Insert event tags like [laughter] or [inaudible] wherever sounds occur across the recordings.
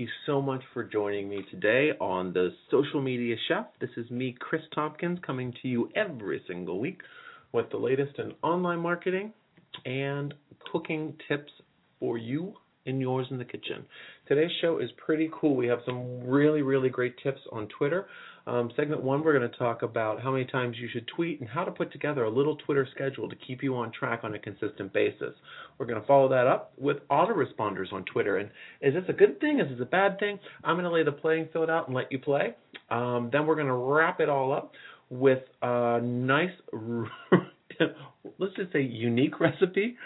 you so much for joining me today on the Social Media Chef. This is me, Chris Tompkins, coming to you every single week with the latest in online marketing and cooking tips for you and yours in the kitchen. Today's show is pretty cool. We have some really, really great tips on Twitter. Um, segment one, we're going to talk about how many times you should tweet and how to put together a little Twitter schedule to keep you on track on a consistent basis. We're going to follow that up with autoresponders on Twitter. And is this a good thing? Is this a bad thing? I'm going to lay the playing field out and let you play. Um, then we're going to wrap it all up with a nice, [laughs] let's just say, unique recipe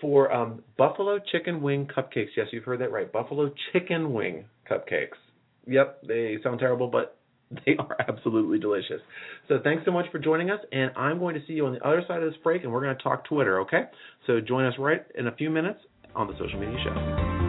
for um, buffalo chicken wing cupcakes. Yes, you've heard that right. Buffalo chicken wing cupcakes. Yep, they sound terrible, but [laughs] they are absolutely delicious. So thanks so much for joining us, and I'm going to see you on the other side of this break, and we're going to talk Twitter, okay? So join us right in a few minutes on the Social Media Show.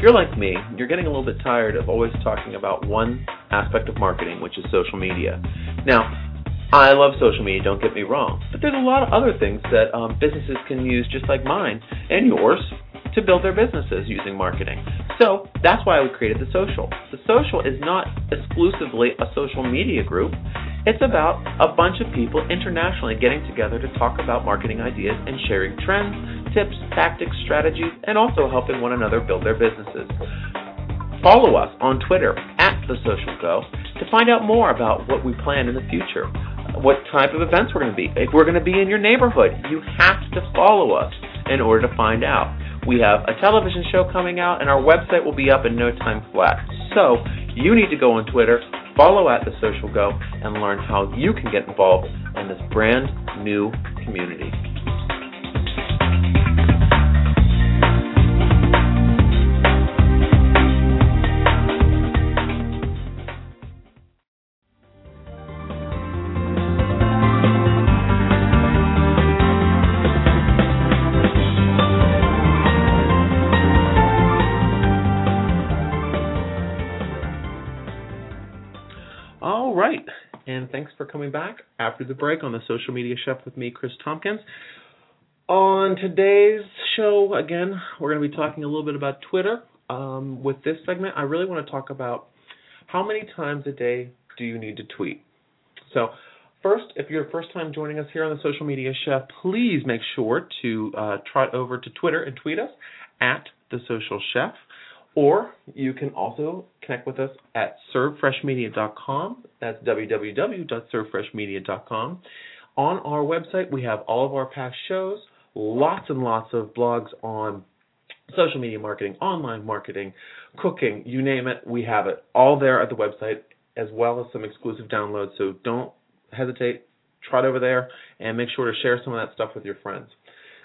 If you're like me, you're getting a little bit tired of always talking about one aspect of marketing, which is social media. Now, I love social media, don't get me wrong, but there's a lot of other things that um, businesses can use, just like mine and yours, to build their businesses using marketing. So that's why we created the social. The social is not exclusively a social media group. It's about a bunch of people internationally getting together to talk about marketing ideas and sharing trends, tips, tactics, strategies, and also helping one another build their businesses. Follow us on Twitter at The Social Go to find out more about what we plan in the future, what type of events we're going to be. If we're going to be in your neighborhood, you have to follow us in order to find out. We have a television show coming out, and our website will be up in no time flat. So you need to go on Twitter, follow at the Social Go, and learn how you can get involved in this brand new community. Thanks for coming back after the break on the Social Media Chef with me, Chris Tompkins. On today's show, again, we're going to be talking a little bit about Twitter. Um, with this segment, I really want to talk about how many times a day do you need to tweet. So, first, if you're first time joining us here on the Social Media Chef, please make sure to uh, trot over to Twitter and tweet us at the Social Chef. Or you can also connect with us at servedfreshmedia.com. That's www.servedfreshmedia.com. On our website, we have all of our past shows, lots and lots of blogs on social media marketing, online marketing, cooking, you name it, we have it all there at the website, as well as some exclusive downloads. So don't hesitate, trot over there, and make sure to share some of that stuff with your friends.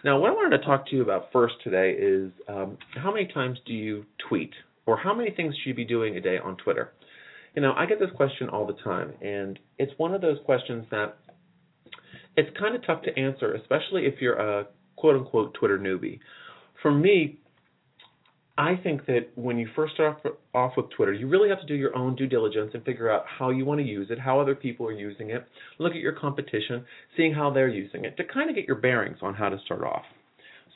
Now, what I wanted to talk to you about first today is um, how many times do you tweet, or how many things should you be doing a day on Twitter? You know, I get this question all the time, and it's one of those questions that it's kind of tough to answer, especially if you're a quote unquote Twitter newbie. For me, I think that when you first start off with Twitter, you really have to do your own due diligence and figure out how you want to use it, how other people are using it, look at your competition, seeing how they're using it to kind of get your bearings on how to start off.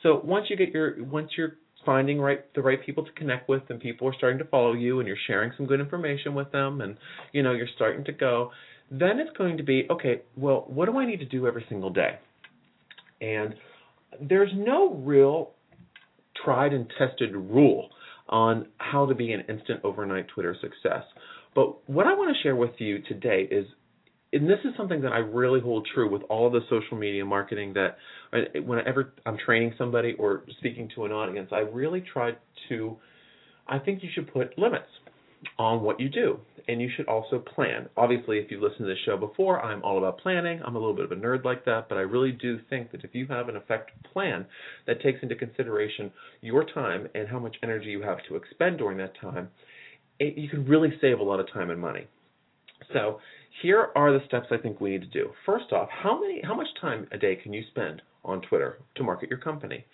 So once you get your once you're finding right the right people to connect with and people are starting to follow you and you're sharing some good information with them and you know you're starting to go, then it's going to be okay, well, what do I need to do every single day? And there's no real tried and tested rule on how to be an instant overnight Twitter success. But what I want to share with you today is and this is something that I really hold true with all the social media marketing that uh, whenever I'm training somebody or speaking to an audience, I really try to I think you should put limits on what you do. And you should also plan. Obviously, if you've listened to this show before, I'm all about planning. I'm a little bit of a nerd like that, but I really do think that if you have an effective plan that takes into consideration your time and how much energy you have to expend during that time, it, you can really save a lot of time and money. So, here are the steps I think we need to do. First off, how many how much time a day can you spend on Twitter to market your company?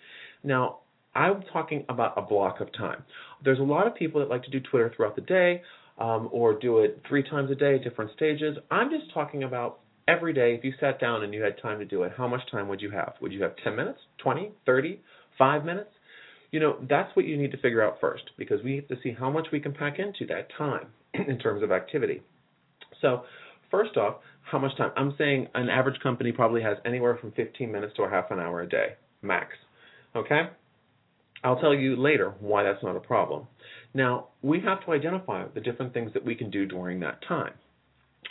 Now, I'm talking about a block of time. There's a lot of people that like to do Twitter throughout the day um, or do it three times a day, different stages. I'm just talking about every day. If you sat down and you had time to do it, how much time would you have? Would you have 10 minutes, 20, 30, 5 minutes? You know, that's what you need to figure out first because we have to see how much we can pack into that time [clears throat] in terms of activity. So, first off, how much time? I'm saying an average company probably has anywhere from 15 minutes to a half an hour a day, max. Okay? I'll tell you later why that's not a problem. Now, we have to identify the different things that we can do during that time.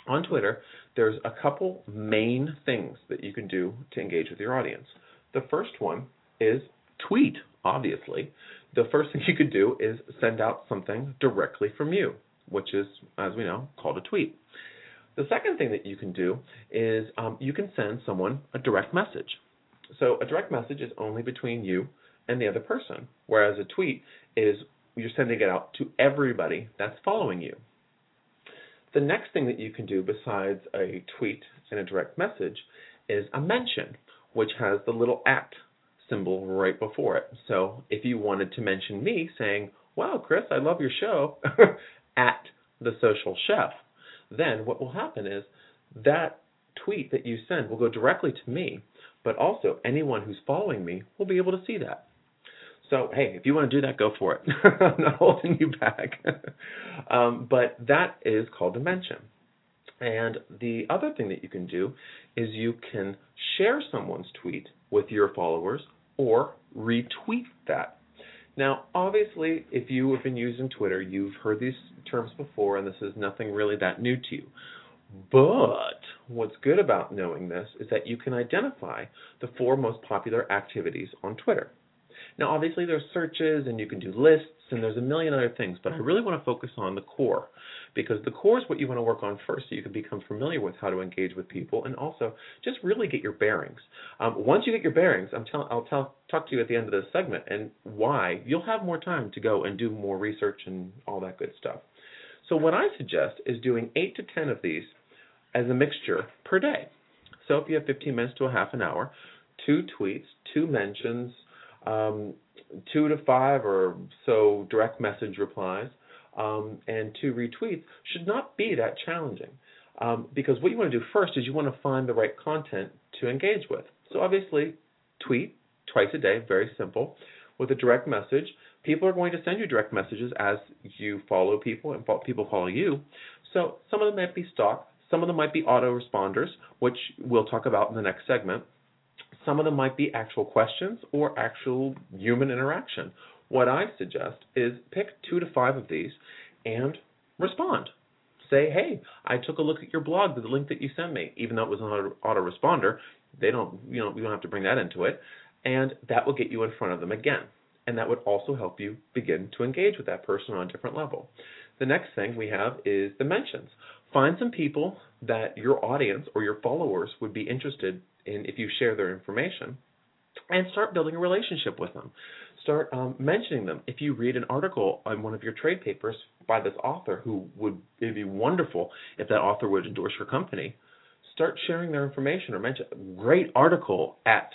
On Twitter, there's a couple main things that you can do to engage with your audience. The first one is tweet, obviously. The first thing [laughs] you could do is send out something directly from you, which is, as we know, called a tweet. The second thing that you can do is um, you can send someone a direct message. So a direct message is only between you and the other person, whereas a tweet is you're sending it out to everybody that's following you. The next thing that you can do besides a tweet and a direct message is a mention, which has the little at symbol right before it. So if you wanted to mention me saying, Wow, Chris, I love your show, [laughs] at the social chef, then what will happen is that tweet that you send will go directly to me, but also anyone who's following me will be able to see that. So, hey, if you want to do that, go for it. [laughs] I'm not holding you back. [laughs] um, but that is called a mention. And the other thing that you can do is you can share someone's tweet with your followers or retweet that. Now, obviously, if you have been using Twitter, you've heard these terms before, and this is nothing really that new to you. But what's good about knowing this is that you can identify the four most popular activities on Twitter. Now, obviously, there's searches and you can do lists and there's a million other things, but I really want to focus on the core because the core is what you want to work on first so you can become familiar with how to engage with people and also just really get your bearings. Um, once you get your bearings, I'm tell, I'll tell, talk to you at the end of this segment and why you'll have more time to go and do more research and all that good stuff. So, what I suggest is doing 8 to 10 of these as a mixture per day. So, if you have 15 minutes to a half an hour, two tweets, two mentions, um, two to five or so direct message replies, um, and two retweets should not be that challenging. Um, because what you want to do first is you want to find the right content to engage with. So obviously, tweet twice a day, very simple, with a direct message. People are going to send you direct messages as you follow people and people follow you. So some of them might be stock, some of them might be autoresponders, which we'll talk about in the next segment. Some of them might be actual questions or actual human interaction. What I suggest is pick two to five of these and respond. Say, hey, I took a look at your blog, the link that you sent me, even though it was an autoresponder. They don't, you know, you don't have to bring that into it, and that will get you in front of them again. And that would also help you begin to engage with that person on a different level. The next thing we have is the mentions. Find some people that your audience or your followers would be interested in if you share their information and start building a relationship with them. Start um, mentioning them. If you read an article on one of your trade papers by this author, who would it'd be wonderful if that author would endorse your company, start sharing their information or mention great article at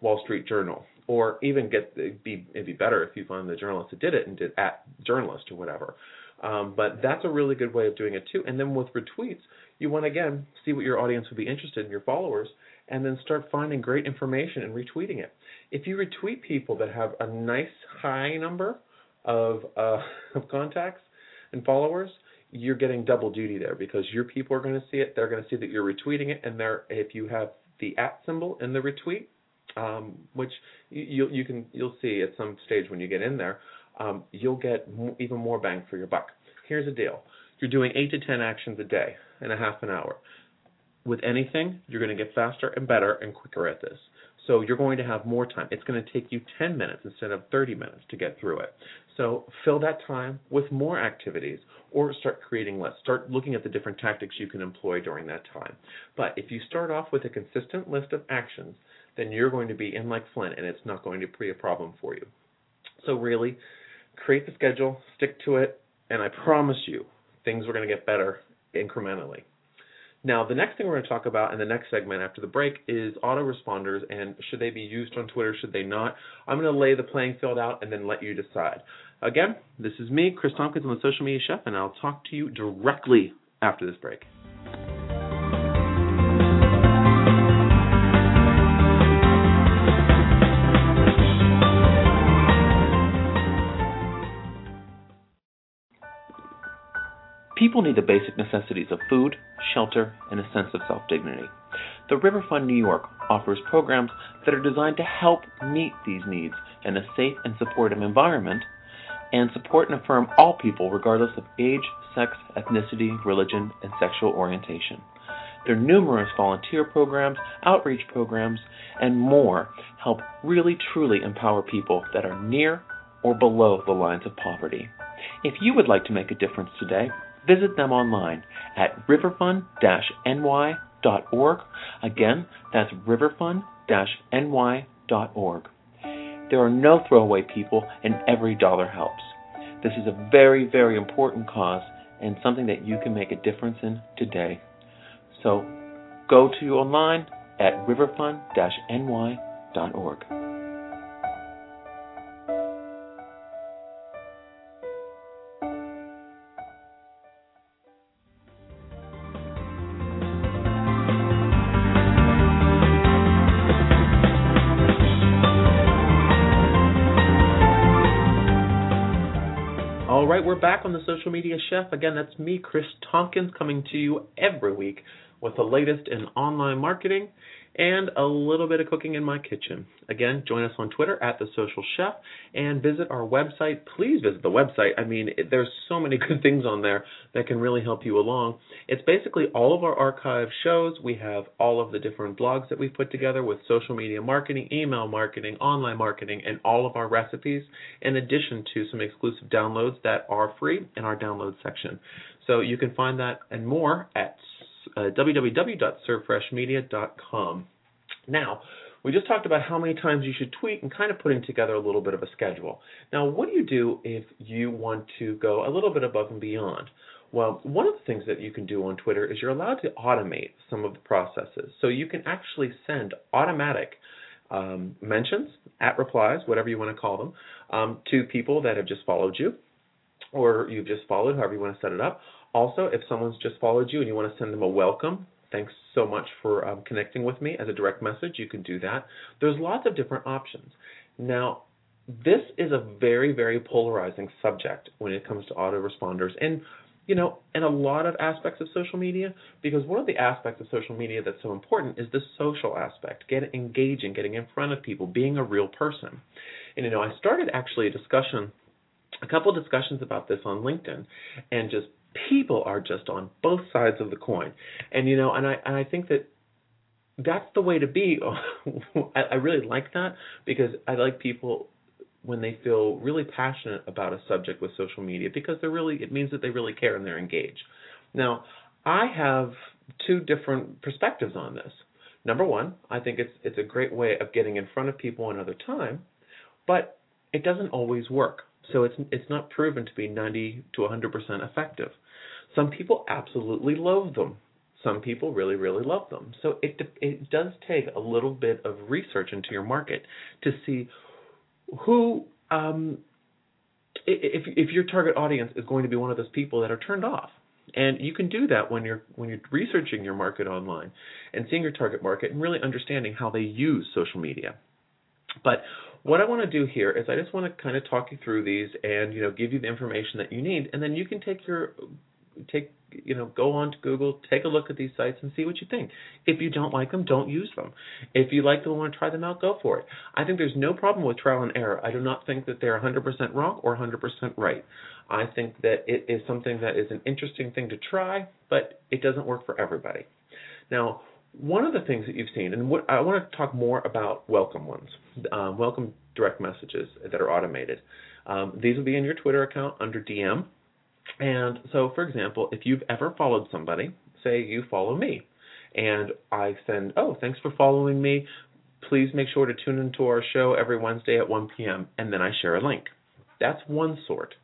Wall Street Journal, or even get it'd be it'd be better if you find the journalist that did it and did at journalist or whatever. Um, but that's a really good way of doing it too. And then with retweets, you want to again see what your audience would be interested in, your followers, and then start finding great information and retweeting it. If you retweet people that have a nice high number of uh, [laughs] of contacts and followers, you're getting double duty there because your people are going to see it. They're going to see that you're retweeting it, and they're if you have the at symbol in the retweet, um, which you you can you'll see at some stage when you get in there, um, you'll get even more bang for your buck. Here's the deal: you're doing eight to ten actions a day in a half an hour with anything, you're going to get faster and better and quicker at this. So you're going to have more time. It's going to take you 10 minutes instead of 30 minutes to get through it. So fill that time with more activities or start creating less. Start looking at the different tactics you can employ during that time. But if you start off with a consistent list of actions, then you're going to be in like Flint and it's not going to be a problem for you. So really, create the schedule, stick to it, and I promise you, things are going to get better incrementally. Now, the next thing we're going to talk about in the next segment after the break is autoresponders and should they be used on Twitter, should they not? I'm going to lay the playing field out and then let you decide. Again, this is me, Chris Tompkins, I'm the Social Media Chef, and I'll talk to you directly after this break. People need the basic necessities of food, shelter, and a sense of self dignity. The Riverfund New York offers programs that are designed to help meet these needs in a safe and supportive environment and support and affirm all people regardless of age, sex, ethnicity, religion, and sexual orientation. Their numerous volunteer programs, outreach programs, and more help really truly empower people that are near or below the lines of poverty. If you would like to make a difference today, visit them online at riverfund-ny.org. Again, that's riverfund-ny.org. There are no throwaway people, and every dollar helps. This is a very, very important cause and something that you can make a difference in today. So go to online at riverfund-ny.org. Media Chef. Again, that's me, Chris Tompkins, coming to you every week with the latest in online marketing and a little bit of cooking in my kitchen. Again, join us on Twitter at the Social Chef and visit our website. Please visit the website. I mean, it, there's so many [laughs] good things on there that can really help you along. It's basically all of our archive shows. We have all of the different blogs that we've put together with social media marketing, email marketing, online marketing, and all of our recipes, in addition to some exclusive downloads that are free in our download section. So you can find that and more at www.servedfreshmedia.com. Now, we just talked about how many times you should tweet and kind of putting together a little bit of a schedule. Now, what do you do if you want to go a little bit above and beyond? Well, one of the things that you can do on Twitter is you're allowed to automate some of the processes. So you can actually send automatic um, mentions, at replies, whatever you want to call them, um, to people that have just followed you or you've just followed, however you want to set it up. Also, if someone's just followed you and you want to send them a welcome, thanks so much for um, connecting with me as a direct message, you can do that. There's lots of different options. Now, this is a very, very polarizing subject when it comes to autoresponders and you know, in a lot of aspects of social media, because one of the aspects of social media that's so important is the social aspect, getting engaging, getting in front of people, being a real person. And you know, I started actually a discussion, a couple discussions about this on LinkedIn, and just people are just on both sides of the coin. And you know, and I and I think that that's the way to be. [laughs] I, I really like that because I like people when they feel really passionate about a subject with social media because they're really it means that they really care and they're engaged. Now, I have two different perspectives on this. Number one, I think it's it's a great way of getting in front of people another time, but it doesn't always work. So it's it's not proven to be 90 to 100% effective. Some people absolutely love them. Some people really really love them. So it it does take a little bit of research into your market to see who um, if if your target audience is going to be one of those people that are turned off and you can do that when you're when you're researching your market online and seeing your target market and really understanding how they use social media but what I want to do here is I just want to kind of talk you through these and you know give you the information that you need, and then you can take your take you know go on to Google, take a look at these sites and see what you think. If you don't like them, don't use them. If you like them and want to try them out, go for it. I think there's no problem with trial and error. I do not think that they're 100% wrong or 100% right. I think that it is something that is an interesting thing to try, but it doesn't work for everybody. Now, one of the things that you've seen, and what I want to talk more about welcome ones, um, welcome direct messages that are automated. Um, these will be in your Twitter account under DM. And so, for example, if you've ever followed somebody, say you follow me, and I send, oh, thanks for following me. Please make sure to tune into our show every Wednesday at 1 p.m. And then I share a link. That's one sort.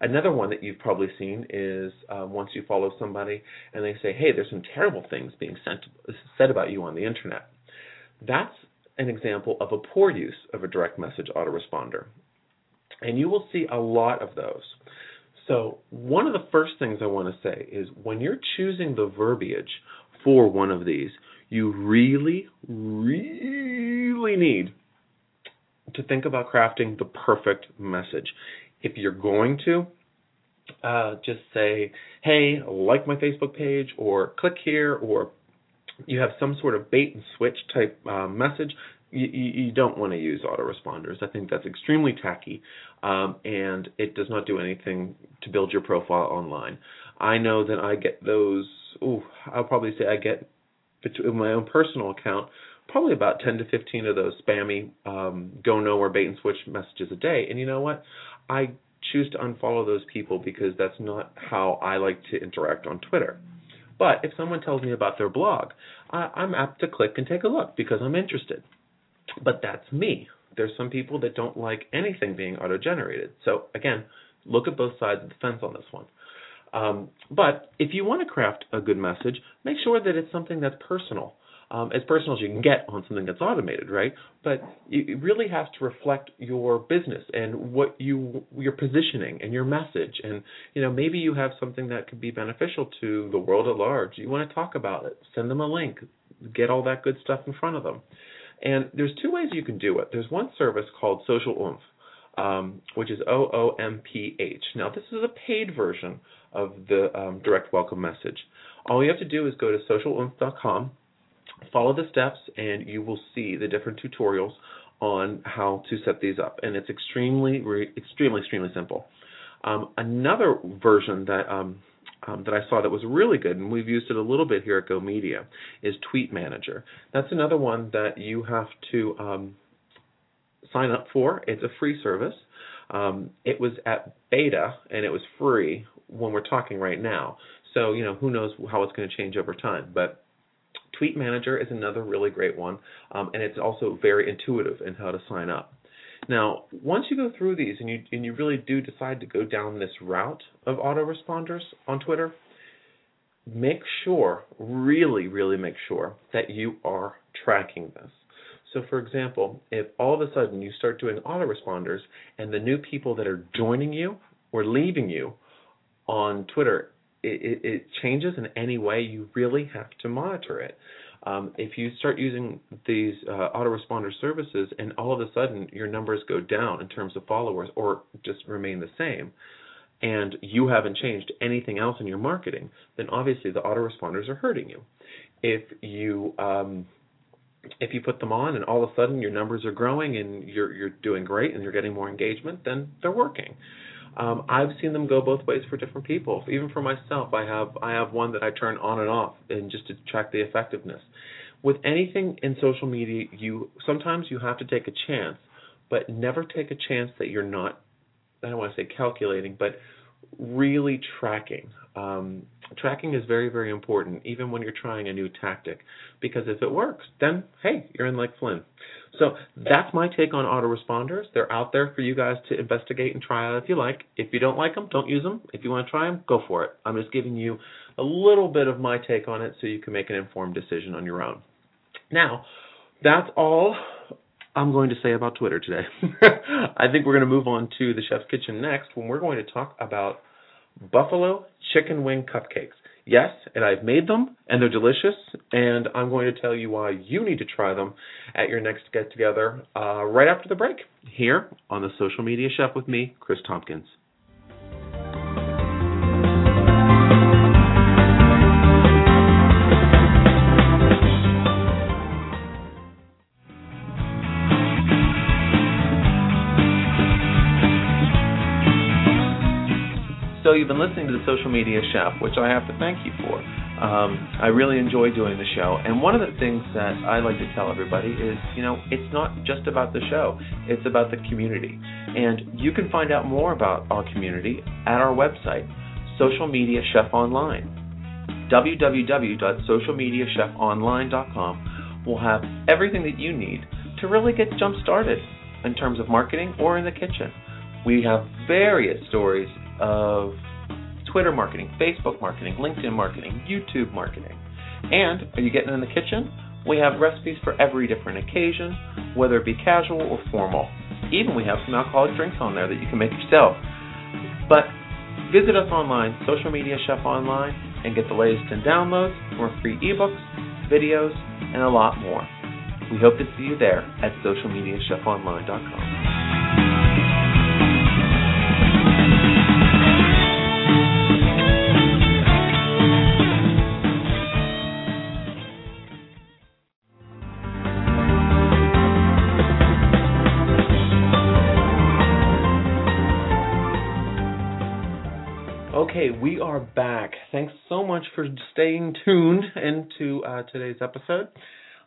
Another one that you've probably seen is um, once you follow somebody and they say, "Hey, there's some terrible things being sent, said about you on the internet." That's an example of a poor use of a direct message autoresponder. And you will see a lot of those. So, one of the first things I want to say is when you're choosing the verbiage for one of these, you really, really need to think about crafting the perfect message. If you're going to, uh, just say, hey, like my Facebook page, or click here, or you have some sort of bait and switch type uh, message, you, you, don't want to use autoresponders. I think that's extremely tacky, um, and it does not do anything to build your profile online. I know that I get those. Ooh, I'll probably say I get in my own personal account probably about 10 to 15 of those spammy um, go nowhere bait and switch messages a day. And you know what? I choose to unfollow those people because that's not how I like to interact on Twitter. But if someone tells me about their blog, I, I'm apt to click and take a look because I'm interested. But that's me. There's some people that don't like anything being auto generated. So, again, look at both sides of the fence on this one. Um, but if you want to craft a good message, make sure that it's something that's personal um, as personal as you can get on something that's automated, right? But it really has to reflect your business and what you your positioning and your message, and you know maybe you have something that could be beneficial to the world at large. You want to talk about it, send them a link, get all that good stuff in front of them. And there's two ways you can do it. There's one service called Social Oomph, um, which is O O M P H. Now this is a paid version of the um, direct welcome message. All you have to do is go to socialoomph.com follow the steps and you will see the different tutorials on how to set these up and it's extremely extremely extremely simple um, another version that um, um, that I saw that was really good, and we've used it a little bit here at Go Media, is Tweet Manager. That's another one that you have to um, sign up for. It's a free service. Um, it was at beta and it was free when we're talking right now. So you know who knows how it's going to change over time, but Tweet Manager is another really great one, um, and it's also very intuitive in how to sign up. Now, once you go through these and you and you really do decide to go down this route of autoresponders on Twitter, make sure, really, really make sure that you are tracking this. So, for example, if all of a sudden you start doing autoresponders and the new people that are joining you or leaving you on Twitter it, it, changes in any way, you really have to monitor it. Um, if you start using these uh, autoresponder services and all of a sudden your numbers go down in terms of followers or just remain the same, and you haven't changed anything else in your marketing, then obviously the autoresponders are hurting you. If you um, if you put them on and all of a sudden your numbers are growing and you're you're doing great and you're getting more engagement, then they're working. Um, I've seen them go both ways for different people. Even for myself, I have I have one that I turn on and off, and just to track the effectiveness. With anything in social media, you sometimes you have to take a chance, but never take a chance that you're not. I don't want to say calculating, but really tracking. Um, tracking is very, very important, even when you're trying a new tactic, because if it works, then hey, you're in like Flynn. So that's my take on autoresponders. They're out there for you guys to investigate and try out if you like. If you don't like them, don't use them. If you want to try them, go for it. I'm just giving you a little bit of my take on it so you can make an informed decision on your own. Now, that's all I'm going to say about Twitter today. [laughs] I think we're going to move on to the Chef's Kitchen next when we're going to talk about buffalo chicken wing cupcakes. Yes, and I've made them, and they're delicious, and I'm going to tell you why you need to try them at your next get together uh, right after the break here on the Social Media Chef with me, Chris Tompkins. So you've been listening to the Social Media Chef, which I have to thank you for. Um, I really enjoy doing the show, and one of the things that I like to tell everybody is, you know, it's not just about the show; it's about the community. And you can find out more about our community at our website, Social Media Chef Online. www.socialmediachefonline.com will have everything that you need to really get jump started in terms of marketing or in the kitchen We have various stories of Twitter marketing, Facebook marketing, LinkedIn marketing, YouTube marketing. And are you getting in the kitchen? We have recipes for every different occasion, whether it be casual or formal. Even we have some alcoholic drinks on there that you can make yourself. But visit us online, Social Media Chef Online, and get the latest in downloads, more free ebooks, videos, and a lot more. We hope to see you there at socialmediachefonline.com. Okay, we are back. Thanks so much for staying tuned into uh, today's episode.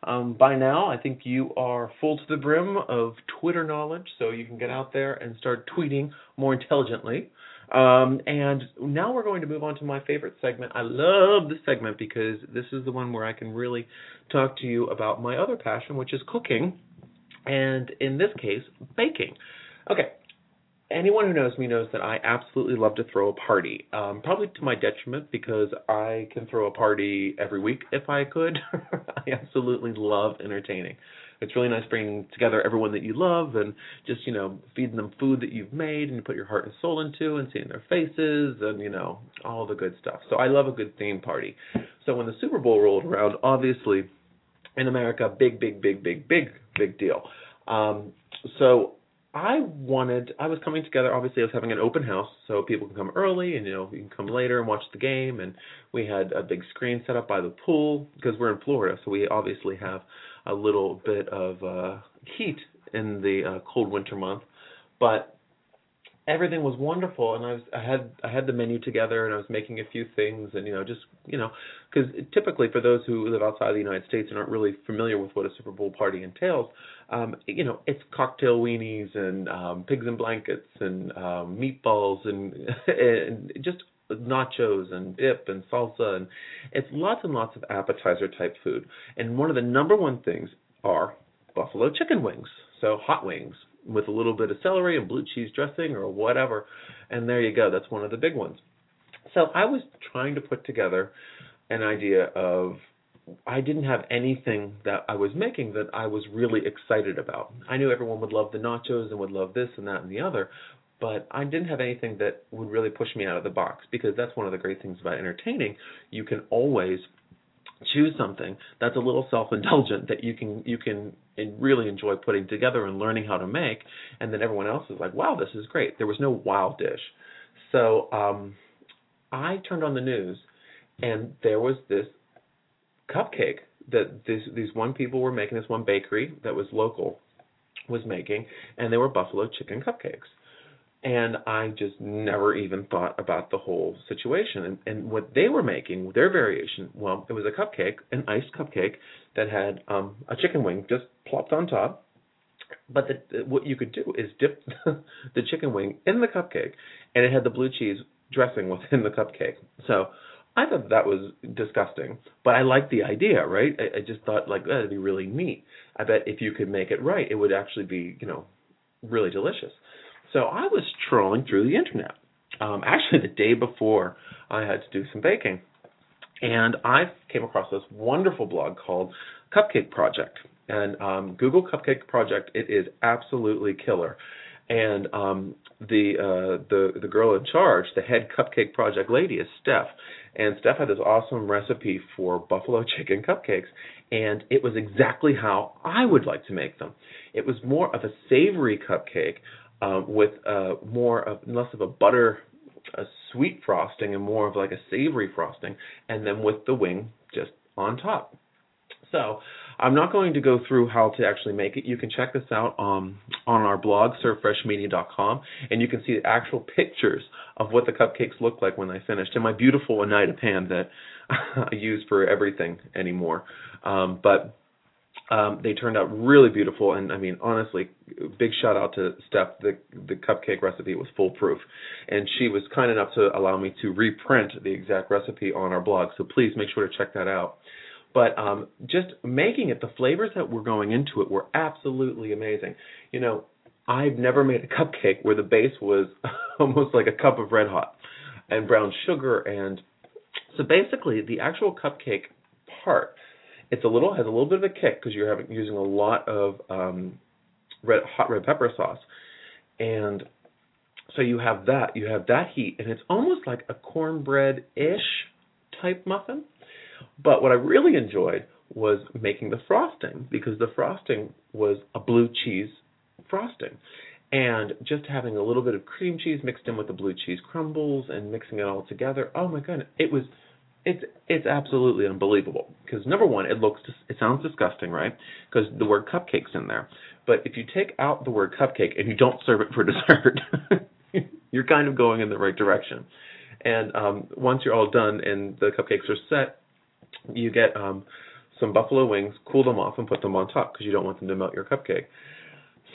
Um, by now, I think you are full to the brim of Twitter knowledge, so you can get out there and start tweeting more intelligently. Um, and now we're going to move on to my favorite segment. I love this segment because this is the one where I can really talk to you about my other passion, which is cooking, and in this case, baking. Okay, anyone who knows me knows that I absolutely love to throw a party. Um, probably to my detriment because I can throw a party every week if I could. [laughs] I absolutely love entertaining. It's really nice bringing together everyone that you love and just, you know, feeding them food that you've made and you put your heart and soul into and seeing their faces and, you know, all the good stuff. So I love a good theme party. So when the Super Bowl rolled around, obviously in America, big, big, big, big, big, big deal. Um, so I wanted, I was coming together. Obviously, I was having an open house, so people can come early, and you know, you can come later and watch the game. And we had a big screen set up by the pool because we're in Florida, so we obviously have a little bit of uh, heat in the uh, cold winter month. But everything was wonderful and I was I had I had the menu together and I was making a few things and you know just you know because typically for those who live outside the United States and aren't really familiar with what a Super Bowl party entails um you know it's cocktail weenies and um pigs in blankets and um meatballs and [laughs] and just nachos and dip and salsa and it's lots and lots of appetizer type food and one of the number one things are buffalo chicken wings so hot wings with a little bit of celery and blue cheese dressing or whatever. And there you go. That's one of the big ones. So I was trying to put together an idea of I didn't have anything that I was making that I was really excited about. I knew everyone would love the nachos and would love this and that and the other, but I didn't have anything that would really push me out of the box because that's one of the great things about entertaining. You can always choose something that's a little self-indulgent that you can you can really enjoy putting together and learning how to make and then everyone else is like wow this is great there was no wow dish so um i turned on the news and there was this cupcake that these these one people were making this one bakery that was local was making and they were buffalo chicken cupcakes and I just never even thought about the whole situation. And, and what they were making, their variation, well, it was a cupcake, an iced cupcake that had um, a chicken wing just plopped on top. But the, what you could do is dip [laughs] the chicken wing in the cupcake, and it had the blue cheese dressing [laughs] within the cupcake. So I thought that was disgusting, but I liked the idea, right? I, I just thought like that'd be really neat. I bet if you could make it right, it would actually be, you know, really delicious. So I was trolling through the internet. Um, actually, the day before I had to do some baking, and I came across this wonderful blog called Cupcake Project. And um, Google Cupcake Project, it is absolutely killer. And um, the uh, the the girl in charge, the head Cupcake Project lady, is Steph. And Steph had this awesome recipe for buffalo [laughs] chicken cupcakes, and it was exactly how I would like to make them. It was more of a savory cupcake um, with uh, more of less of a butter, a sweet frosting, and more of like a savory frosting, and then with the wing just on top. So I'm not going to go through how to actually make it. You can check this out um, on our blog, servedfreshmedia.com, and you can see the actual pictures of what the cupcakes look like when I finished, and my beautiful Oneida pan that [laughs] I use for everything anymore. Um, but um, they turned out really beautiful, and I mean, honestly, big shout out to Steph. The the cupcake recipe was foolproof, and she was kind enough to allow me to reprint the exact recipe on our blog. So please make sure to check that out. But um, just making it, the flavors that were going into it were absolutely amazing. You know, I've never made a [laughs] cupcake where the base was [laughs] almost like a cup of red hot and brown sugar and so basically the actual cupcake part it's a little has a little bit of a kick because you're having using a lot of um red hot red pepper sauce and so you have that you have that heat and it's almost like a cornbread ish type muffin but what i really enjoyed was making the frosting because the frosting was a blue cheese frosting. And just having a little bit of cream cheese mixed in with the blue cheese crumbles and mixing it all together oh my goodness it was it's it's absolutely unbelievable. Because number one it looks it sounds disgusting right? Because the word cupcakes in there. But if you take out the word cupcake and you don't serve it for [laughs] dessert [laughs] you're kind of going in the right direction. And um once you're all done and the cupcakes are set you get um some buffalo wings cool them off and put them on top because you don't want them to melt your cupcake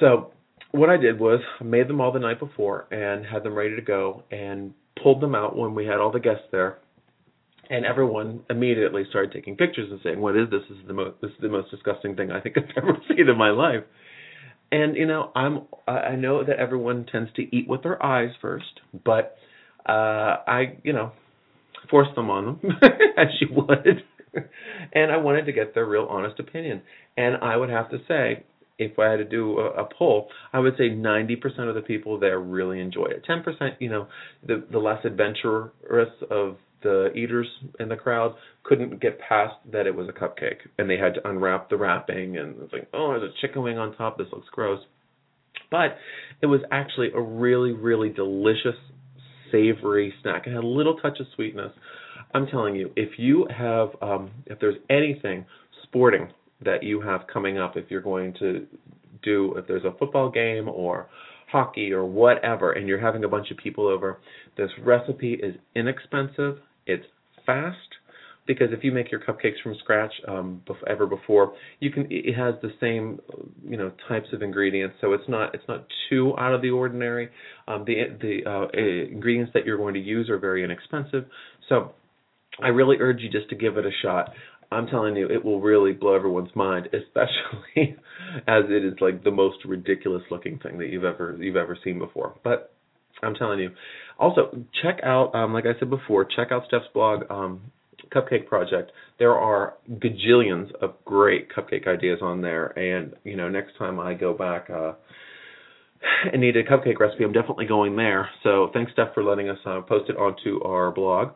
so what I did was I made them all the night before and had them ready to go and pulled them out when we had all the guests there. And everyone immediately started taking pictures and saying, "What is this? This is the most this is the most disgusting thing I think I've [laughs] ever seen in my life." And you know, I'm I know that everyone tends to eat with their eyes first, but uh I, you know, forced them on them [laughs] as you would. [laughs] and I wanted to get their real honest opinion. And I would have to say, if I had to do a, a poll, I would say 90% of the people there really enjoy it. 10%, you know, the the less adventurous of the eaters in the crowd couldn't get past that it was a cupcake and they had to unwrap the wrapping and it's like, oh, there's a chicken wing on top. This looks gross. But it was actually a really, really delicious, savory snack. It had a little touch of sweetness. I'm telling you, if you have, um, if there's anything sporting that you have coming up if you're going to do if there's a football game or hockey or whatever and you're having a bunch of people over this recipe is inexpensive it's fast because if you make your cupcakes from scratch um ever before you can it has the same you know types of ingredients so it's not it's not too out of the ordinary. Um the the uh, ingredients that you're going to use are very inexpensive so I really urge you just to give it a shot. I'm telling you, it will really blow everyone's mind, especially [laughs] as it is like the most ridiculous looking thing that you've ever you've ever seen before. But I'm telling you. Also, check out, um, like I said before, check out Steph's blog, um, Cupcake Project. There are gajillions of great cupcake ideas on there, and you know, next time I go back. uh and need a cupcake recipe, I'm definitely going there. So thanks, Steph, for letting us uh, post it onto our blog.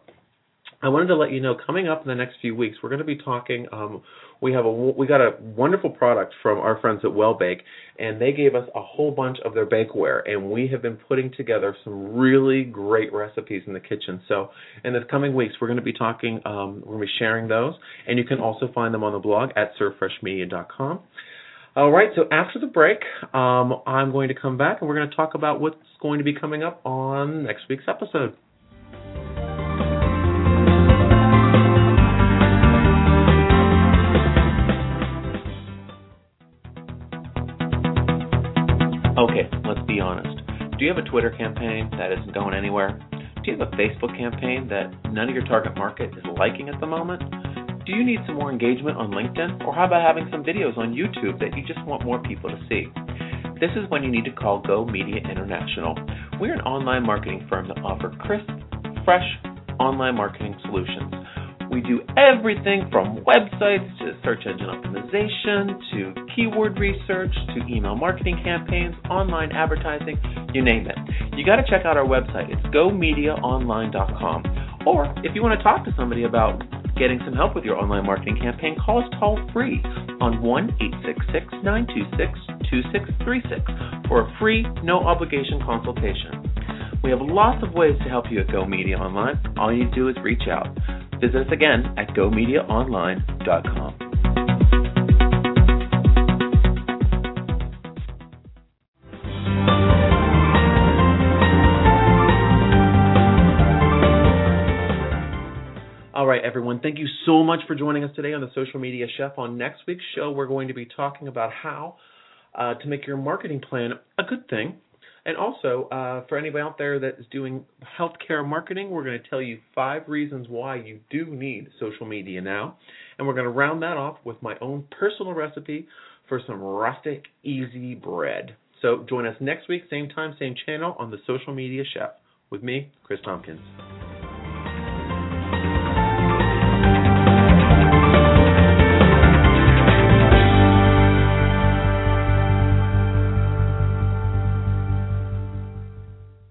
I wanted to let you know coming up in the next few weeks we're going to be talking. Um, we have a we got a wonderful product from our friends at Well Bake, and they gave us a whole bunch of their bakeware, and we have been putting together some really great recipes in the kitchen. So in the coming weeks we're going to be talking. Um, we're going to be sharing those, and you can also find them on the blog at servedfreshmedia.com. All right, so after the break, um, I'm going to come back and we're going to talk about what's going to be coming up on next week's episode. You have a Twitter campaign that isn't going anywhere? Do you have a Facebook campaign that none of your target market is liking at the moment? Do you need some more engagement on LinkedIn? Or how about having some videos on YouTube that you just want more people to see? This is when you need to call Go Media International. We're an online marketing firm that offers crisp, fresh online marketing solutions. We do everything from websites to search engine optimization to keyword research to email marketing campaigns, online advertising, you name it. You got to check out our website. It's gomediaonline.com. Or if you want to talk to somebody about getting some help with your online marketing campaign, call us toll free on 1 866 926 2636 for a free, no obligation consultation. We have lots of ways to help you at Go Media Online. All you do is reach out. Visit us again at gomediaonline.com. All right, everyone. Thank you so much for joining us today on the Social Media Chef. On next week's show, we're going to be talking about how uh, to make your marketing plan a good thing and also, uh, for anybody out there that is doing healthcare marketing, we're going to tell you five reasons why you do need social media now. And we're going to round that off with my own personal recipe for some rustic, easy bread. So join us next week, same time, same channel on the Social Media Chef with me, Chris Tompkins.